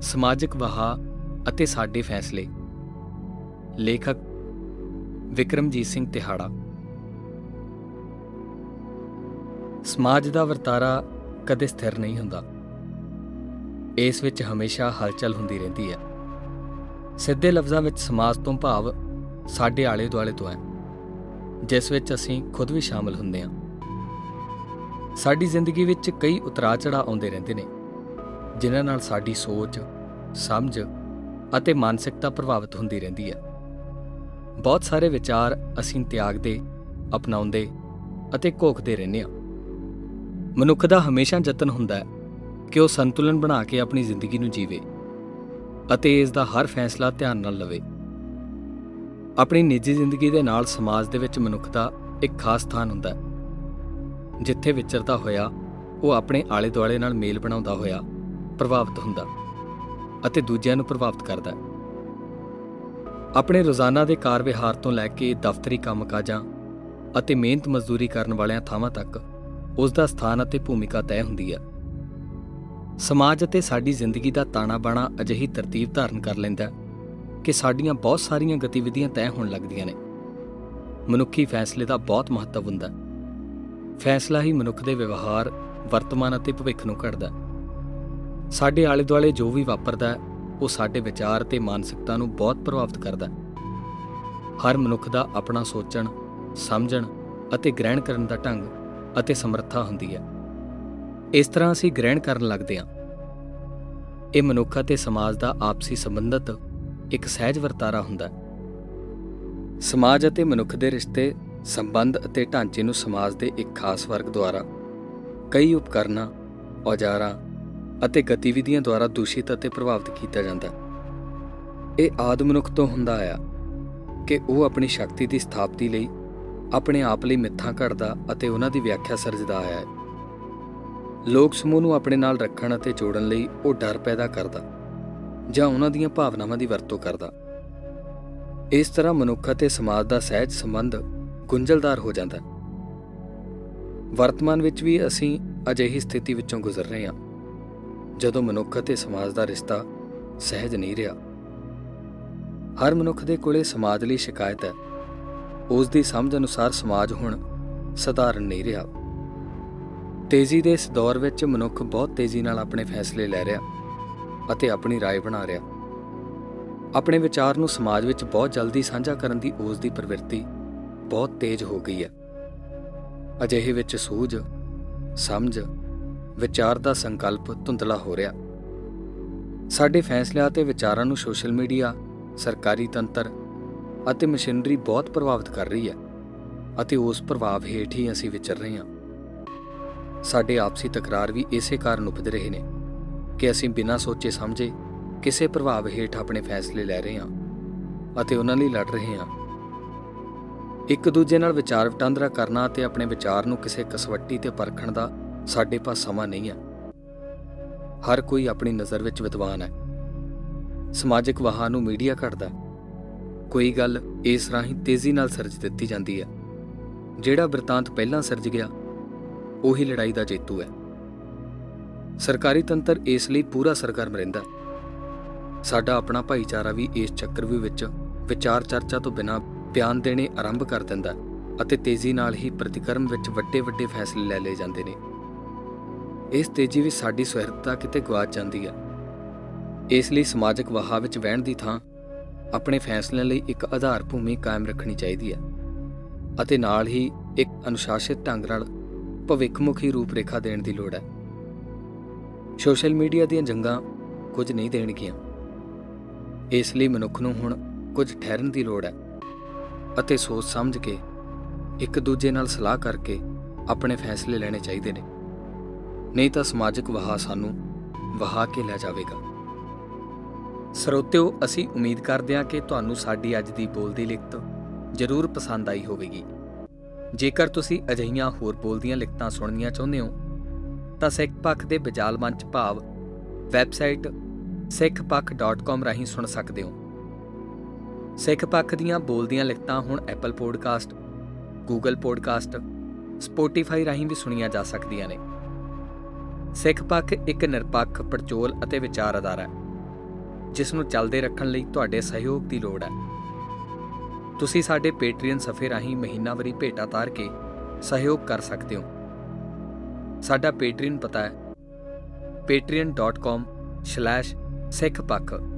ਸਮਾਜਿਕ ਵਹਾ ਅਤੇ ਸਾਡੇ ਫੈਸਲੇ। ਲੇਖਕ ਵਿਕਰਮਜੀਤ ਸਿੰਘ ਤਿਹਾੜਾ। ਸਮਾਜ ਦਾ ਵਰਤਾਰਾ ਕਦੇ ਸਥਿਰ ਨਹੀਂ ਹੁੰਦਾ। ਇਸ ਵਿੱਚ ਹਮੇਸ਼ਾ ਹਲਚਲ ਹੁੰਦੀ ਰਹਿੰਦੀ ਹੈ। ਸਿੱਧੇ ਲਫ਼ਜ਼ਾਂ ਵਿੱਚ ਸਮਾਜ ਤੋਂ ਭਾਵ ਸਾਡੇ ਆਲੇ ਦੁਆਲੇ ਤੋਂ ਹੈ, ਜਿਸ ਵਿੱਚ ਅਸੀਂ ਖੁਦ ਵੀ ਸ਼ਾਮਲ ਹੁੰਦੇ ਹਾਂ। ਸਾਡੀ ਜ਼ਿੰਦਗੀ ਵਿੱਚ ਕਈ ਉਤਰਾਅ ਚੜ੍ਹਾਅ ਆਉਂਦੇ ਰਹਿੰਦੇ ਨੇ, ਜਿਨ੍ਹਾਂ ਨਾਲ ਸਾਡੀ ਸੋਚ, ਸਮਝ ਅਤੇ ਮਾਨਸਿਕਤਾ ਪ੍ਰਭਾਵਿਤ ਹੁੰਦੀ ਰਹਿੰਦੀ ਹੈ। ਬਹੁਤ ਸਾਰੇ ਵਿਚਾਰ ਅਸੀਂ ਤਿਆਗਦੇ, ਅਪਣਾਉਂਦੇ ਅਤੇ ਘੋਖਦੇ ਰਹਿੰਦੇ ਹਾਂ। ਮਨੁੱਖ ਦਾ ਹਮੇਸ਼ਾ ਯਤਨ ਹੁੰਦਾ ਹੈ ਕਿ ਉਹ ਸੰਤੁਲਨ ਬਣਾ ਕੇ ਆਪਣੀ ਜ਼ਿੰਦਗੀ ਨੂੰ ਜੀਵੇ ਅਤੇ ਇਸ ਦਾ ਹਰ ਫੈਸਲਾ ਧਿਆਨ ਨਾਲ ਲਵੇ। ਆਪਣੀ ਨਿੱਜੀ ਜ਼ਿੰਦਗੀ ਦੇ ਨਾਲ ਸਮਾਜ ਦੇ ਵਿੱਚ ਮਨੁੱਖ ਦਾ ਇੱਕ ਖਾਸ ਸਥਾਨ ਹੁੰਦਾ ਹੈ। ਜਿੱਥੇ ਵਿਚਰਦਾ ਹੋਇਆ, ਉਹ ਆਪਣੇ ਆਲੇ ਦੁਆਲੇ ਨਾਲ ਮੇਲ ਬਣਾਉਂਦਾ ਹੋਇਆ ਪ੍ਰਭਾਵਿਤ ਹੁੰਦਾ ਅਤੇ ਦੂਜਿਆਂ ਨੂੰ ਪ੍ਰਭਾਵਿਤ ਕਰਦਾ। ਹੈ ਆਪਣੇ ਰੋਜ਼ਾਨਾ ਦੇ ਕਾਰ ਵਿਹਾਰ ਤੋਂ ਲੈ ਕੇ ਦਫ਼ਤਰੀ ਕੰਮਕਾਜਾਂ ਅਤੇ ਮਿਹਨਤ ਮਜ਼ਦੂਰੀ ਕਰਨ ਵਾਲਿਆਂ ਥਾਵਾਂ ਤੱਕ ਉਸ ਦਾ ਸਥਾਨ ਅਤੇ ਭੂਮਿਕਾ ਤੈਅ ਹੁੰਦੀ ਹੈ। ਸਮਾਜ ਅਤੇ ਸਾਡੀ ਜ਼ਿੰਦਗੀ ਦਾ ਤਾਣਾ ਬਾਣਾ ਅਜਿਹੀ ਤਰਤੀਬ ਧਾਰਨ ਕਰ ਲੈਂਦਾ ਕਿ ਸਾਡੀਆਂ ਬਹੁਤ ਸਾਰੀਆਂ ਗਤੀਵਿਧੀਆਂ ਤੈਅ ਹੋਣ ਲੱਗਦੀਆਂ ਨੇ। ਮਨੁੱਖੀ ਫੈਸਲੇ ਦਾ ਬਹੁਤ ਮਹੱਤਵ ਹੁੰਦਾ ਫੈਸਲਾ ਹੀ ਮਨੁੱਖ ਦੇ ਵਿਵਹਾਰ, ਵਰਤਮਾਨ ਅਤੇ ਭਵਿੱਖ ਨੂੰ ਘੜਦਾ ਸਾਡੇ ਆਲੇ ਦੁਆਲੇ ਜੋ ਵੀ ਵਾਪਰਦਾ ਹੈ, ਉਹ ਸਾਡੇ ਵਿਚਾਰ ਤੇ ਮਾਨਸਿਕਤਾ ਨੂੰ ਬਹੁਤ ਪ੍ਰਭਾਵਿਤ ਕਰਦਾ ਹਰ ਮਨੁੱਖ ਦਾ ਆਪਣਾ ਸੋਚਣ, ਸਮਝਣ ਅਤੇ ਗ੍ਰਹਿਣ ਕਰਨ ਦਾ ਢੰਗ ਅਤੇ ਸਮਰੱਥਾ ਹੁੰਦੀ ਹੈ। ਇਸ ਤਰ੍ਹਾਂ ਅਸੀਂ ਗ੍ਰਹਿਣ ਕਰਨ ਲੱਗਦੇ ਹਾਂ। ਇਹ ਮਨੁੱਖ ਅਤੇ ਸਮਾਜ ਦਾ ਆਪਸੀ ਸੰਬੰਧਤ ਇੱਕ ਸਹਿਜ ਵਰਤਾਰਾ ਹੁੰਦਾ ਹੈ। ਸਮਾਜ ਅਤੇ ਮਨੁੱਖ ਦੇ ਰਿਸ਼ਤੇ ਸੰਬੰਧ ਅਤੇ ਢਾਂਚੇ ਨੂੰ ਸਮਾਜ ਦੇ ਇੱਕ ਖਾਸ ਵਰਗ ਦੁਆਰਾ, ਕਈ ਉਪਕਰਨਾਂ, ਔਜ਼ਾਰਾਂ ਅਤੇ ਗਤੀਵਿਧੀਆਂ ਦੁਆਰਾ ਦੂਸ਼ਿਤ ਅਤੇ ਪ੍ਰਭਾਵਿਤ ਕੀਤਾ ਜਾਂਦਾ। ਹੈ ਇਹ ਆਦਮ ਮਨੁੱਖ ਤੋਂ ਹੁੰਦਾ ਆਇਆ ਕਿ ਉਹ ਆਪਣੀ ਸ਼ਕਤੀ ਦੀ ਸਥਾਪਤੀ ਲਈ ਆਪਣੇ ਆਪ ਲਈ ਮਿੱਥਾਂ ਘੜਦਾ ਅਤੇ ਉਹਨਾਂ ਦੀ ਵਿਆਖਿਆ ਸਰਜਦਾ ਆਇਆ ਹੈ। ਲੋਕ ਸਮੂਹ ਨੂੰ ਆਪਣੇ ਨਾਲ ਰੱਖਣ ਅਤੇ ਜੋੜਨ ਲਈ ਉਹ ਡਰ ਪੈਦਾ ਕਰਦਾ ਜਾਂ ਉਹਨਾਂ ਦੀਆਂ ਭਾਵਨਾਵਾਂ ਦੀ ਵਰਤੋਂ ਕਰਦਾ। ਇਸ ਤਰ੍ਹਾਂ ਮਨੁੱਖ ਅਤੇ ਸਮਾਜ ਦਾ ਸਹਿਜ ਸੰਬੰਧ ਗੁੰਝਲਦਾਰ ਹੋ ਜਾਂਦਾ ਵਰਤਮਾਨ ਵਿੱਚ ਵੀ ਅਸੀਂ ਅਜਿਹੀ ਸਥਿਤੀ ਵਿੱਚੋਂ ਗੁਜ਼ਰ ਰਹੇ ਹਾਂ ਜਦੋਂ ਮਨੁੱਖ ਅਤੇ ਸਮਾਜ ਦਾ ਰਿਸ਼ਤਾ ਸਹਿਜ ਨਹੀਂ ਰਿਹਾ ਹਰ ਮਨੁੱਖ ਦੇ ਕੋਲੇ ਸਮਾਜ ਲਈ ਸ਼ਿਕਾਇਤ ਹੈ ਉਸ ਦੀ ਸਮਝ ਅਨੁਸਾਰ ਸਮਾਜ ਹੁਣ ਸਧਾਰਨ ਨਹੀਂ ਰਿਹਾ ਤੇਜ਼ੀ ਦੇ ਇਸ ਦੌਰ ਵਿੱਚ ਮਨੁੱਖ ਬਹੁਤ ਤੇਜ਼ੀ ਨਾਲ ਆਪਣੇ ਫੈਸਲੇ ਲੈ ਰਿਹਾ ਅਤੇ ਆਪਣੀ رائے ਬਣਾ ਰਿਹਾ ਆਪਣੇ ਵਿਚਾਰ ਨੂੰ ਸਮਾਜ ਵਿੱਚ ਬਹੁਤ ਜਲਦੀ ਸਾਂਝਾ ਕਰਨ ਦੀ ਉਸ ਦੀ ਪ੍ਰਵਿਰਤੀ ਬਹੁਤ ਤੇਜ਼ ਹੋ ਗਈ ਹੈ। ਅਜਿਹੇ ਵਿੱਚ ਸੂਝ, ਸਮਝ, ਵਿਚਾਰ ਦਾ ਸੰਕਲਪ ਧੁੰਦਲਾ ਹੋ ਰਿਹਾ। ਸਾਡੇ ਫੈਸਲਿਆਂ ਤੇ ਵਿਚਾਰਾਂ ਨੂੰ ਸੋਸ਼ਲ ਮੀਡੀਆ, ਸਰਕਾਰੀ ਤੰਤਰ ਅਤੇ ਮਸ਼ੀਨਰੀ ਬਹੁਤ ਪ੍ਰਭਾਵਿਤ ਕਰ ਰਹੀ ਹੈ ਅਤੇ ਉਸ ਪ੍ਰਭਾਵ ਹੇਠ ਹੀ ਅਸੀਂ ਵਿਚਰ ਰਹੇ ਹਾਂ। ਸਾਡੇ ਆਪਸੀ ਤਕਰਾਰ ਵੀ ਇਸੇ ਕਾਰਨ ਉਪਜ ਰਹੇ ਨੇ ਕਿ ਅਸੀਂ ਬਿਨਾਂ ਸੋਚੇ ਸਮਝੇ ਕਿਸੇ ਪ੍ਰਭਾਵ ਹੇਠ ਆਪਣੇ ਫੈਸਲੇ ਲੈ ਰਹੇ ਹਾਂ ਅਤੇ ਉਹਨਾਂ ਲਈ ਲੜ ਰਹੇ ਹਾਂ। ਇੱਕ ਦੂਜੇ ਨਾਲ ਵਿਚਾਰ ਵਟਾਂਦਰਾ ਕਰਨਾ ਅਤੇ ਆਪਣੇ ਵਿਚਾਰ ਨੂੰ ਕਿਸੇ ਕਸਵੱਟੀ ਤੇ ਪਰਖਣ ਦਾ ਸਾਡੇ ਪਾਸ ਸਮਾਂ ਨਹੀਂ ਹੈ। ਹਰ ਕੋਈ ਆਪਣੀ ਨਜ਼ਰ ਵਿੱਚ ਵਿਦਵਾਨ ਹੈ। ਸਮਾਜਿਕ ਵਾਹਾਂ ਨੂੰ ਮੀਡੀਆ ਘੜਦਾ ਕੋਈ ਗੱਲ ਇਸ ਰਾਹੀਂ ਤੇਜ਼ੀ ਨਾਲ ਸਰਜ ਦਿੱਤੀ ਜਾਂਦੀ ਹੈ। ਜਿਹੜਾ ਵਰਤਾਂਤ ਪਹਿਲਾਂ ਸਰਜ ਗਿਆ, ਉਹੀ ਲੜਾਈ ਦਾ ਜੇਤੂ ਹੈ। ਸਰਕਾਰੀ ਤੰਤਰ ਇਸ ਲਈ ਪੂਰਾ ਸਰਗਰਮ ਰਹਿੰਦਾ ਸਾਡਾ ਆਪਣਾ ਭਾਈਚਾਰਾ ਵੀ ਇਸ ਚੱਕਰਵਿਊਹ ਵਿੱਚ ਵਿਚਾਰ ਚਰਚਾ ਤੋਂ ਬਿਨਾਂ ਬਿਆਨ ਦੇਣੇ ਆਰੰਭ ਕਰ ਦਿੰਦਾ ਅਤੇ ਤੇਜ਼ੀ ਨਾਲ ਹੀ ਪ੍ਰਤੀਕਰਮ ਵਿੱਚ ਵੱਡੇ ਵੱਡੇ ਫੈਸਲੇ ਲੈ ਲਏ ਜਾਂਦੇ ਨੇ। ਇਸ ਤੇਜ਼ੀ ਵਿੱਚ ਸਾਡੀ ਸੁਹਿਰਦਤਾ ਕਿਤੇ ਗਵਾਚ ਜਾਂਦੀ ਹੈ ਇਸ ਲਈ ਸਮਾਜਿਕ ਵਾਹਾ ਵਿੱਚ ਵਹਿਣ ਦੀ ਥਾਂ ਆਪਣੇ ਫੈਸਲਿਆਂ ਲਈ ਇੱਕ ਆਧਾਰ ਭੂਮੀ ਕਾਇਮ ਰੱਖਣੀ ਚਾਹੀਦੀ ਹੈ ਅਤੇ ਨਾਲ ਹੀ ਇੱਕ ਅਨੁਸ਼ਾਸਿਤ ਢੰਗ ਨਾਲ ਭਵਿੱਖਮੁਖੀ ਰੂਪਰੇਖਾ ਦੇਣ ਦੀ ਲੋੜ ਹੈ ਸੋਸ਼ਲ ਮੀਡੀਆ ਦੀਆਂ ਜੰਗਾਂ ਕੁਝ ਨਹੀਂ ਦੇਣਗੀਆਂ। ਇਸ ਲਈ ਮਨੁੱਖ ਨੂੰ ਹੁਣ ਕੁਝ ਠਹਿਰਨ ਦੀ ਲੋੜ ਹੈ ਅਤੇ ਸੋਚ ਸਮਝ ਕੇ ਇੱਕ ਦੂਜੇ ਨਾਲ ਸਲਾਹ ਕਰਕੇ ਆਪਣੇ ਫੈਸਲੇ ਲੈਣੇ ਚਾਹੀਦੇ ਨੇ। ਨਹੀਂ ਤਾਂ ਸਮਾਜਿਕ ਵਹਾ ਸਾਨੂੰ ਵਹਾ ਕੇ ਲੈ ਜਾਵੇਗਾ। ਸਰੋਤਿਓ, ਅਸੀਂ ਉਮੀਦ ਕਰਦੇ ਹਾਂ ਕਿ ਤੁਹਾਨੂੰ ਸਾਡੀ ਅੱਜ ਦੀ ਬੋਲਦੀ ਲਿਖਤ ਜ਼ਰੂਰ ਪਸੰਦ ਆਈ ਹੋਵੇਗੀ। ਜੇਕਰ ਤੁਸੀਂ ਅਜਿਹੀਆਂ ਹੋਰ ਬੋਲਦੀਆਂ ਲਿਖਤਾਂ ਸੁਣਨੀਆਂ ਚਾਹੁੰਦੇ ਹੋ, ਤਾਂ ਸਿੱਖ ਪੱਖ ਦੇ ਵਿਜਾਲ ਮੰਚ ਭਾਵ ਵੈਬਸਾਈਟ sikhpakh.com ਰਾਹੀਂ ਸੁਣ ਸਕਦੇ ਹੋ। ਸਿੱਖ ਪੱਖ ਦੀਆਂ ਬੋਲਦੀਆਂ ਲਿਖਤਾਂ ਹੁਣ Apple Podcast Google Podcast Spotify ਰਾਹੀਂ ਵੀ ਸੁਣੀਆਂ ਜਾ ਸਕਦੀਆਂ ਨੇ। ਸਿੱਖ ਪੱਖ ਇੱਕ ਨਿਰਪੱਖ ਪੜਚੋਲ ਅਤੇ ਵਿਚਾਰ ਅਦਾਰਾ ਹੈ, ਜਿਸ ਨੂੰ ਚੱਲਦੇ ਰੱਖਣ ਲਈ ਤੁਹਾਡੇ ਸਹਿਯੋਗ ਦੀ ਲੋੜ ਹੈ। ਤੁਸੀਂ ਸਾਡੇ ਪੇਟਰੀਅਨ ਸਫੇ ਰਾਹੀਂ ਮਹੀਨਾਵਾਰੀ ਭੇਟਾ ਤਾਰ ਕੇ ਸਹਿਯੋਗ ਕਰ ਸਕਦੇ ਹੋ। ਸਾਡਾ ਪੇਟਰੀਅਨ ਪਤਾ ਹੈ patreon.com/sikhpakh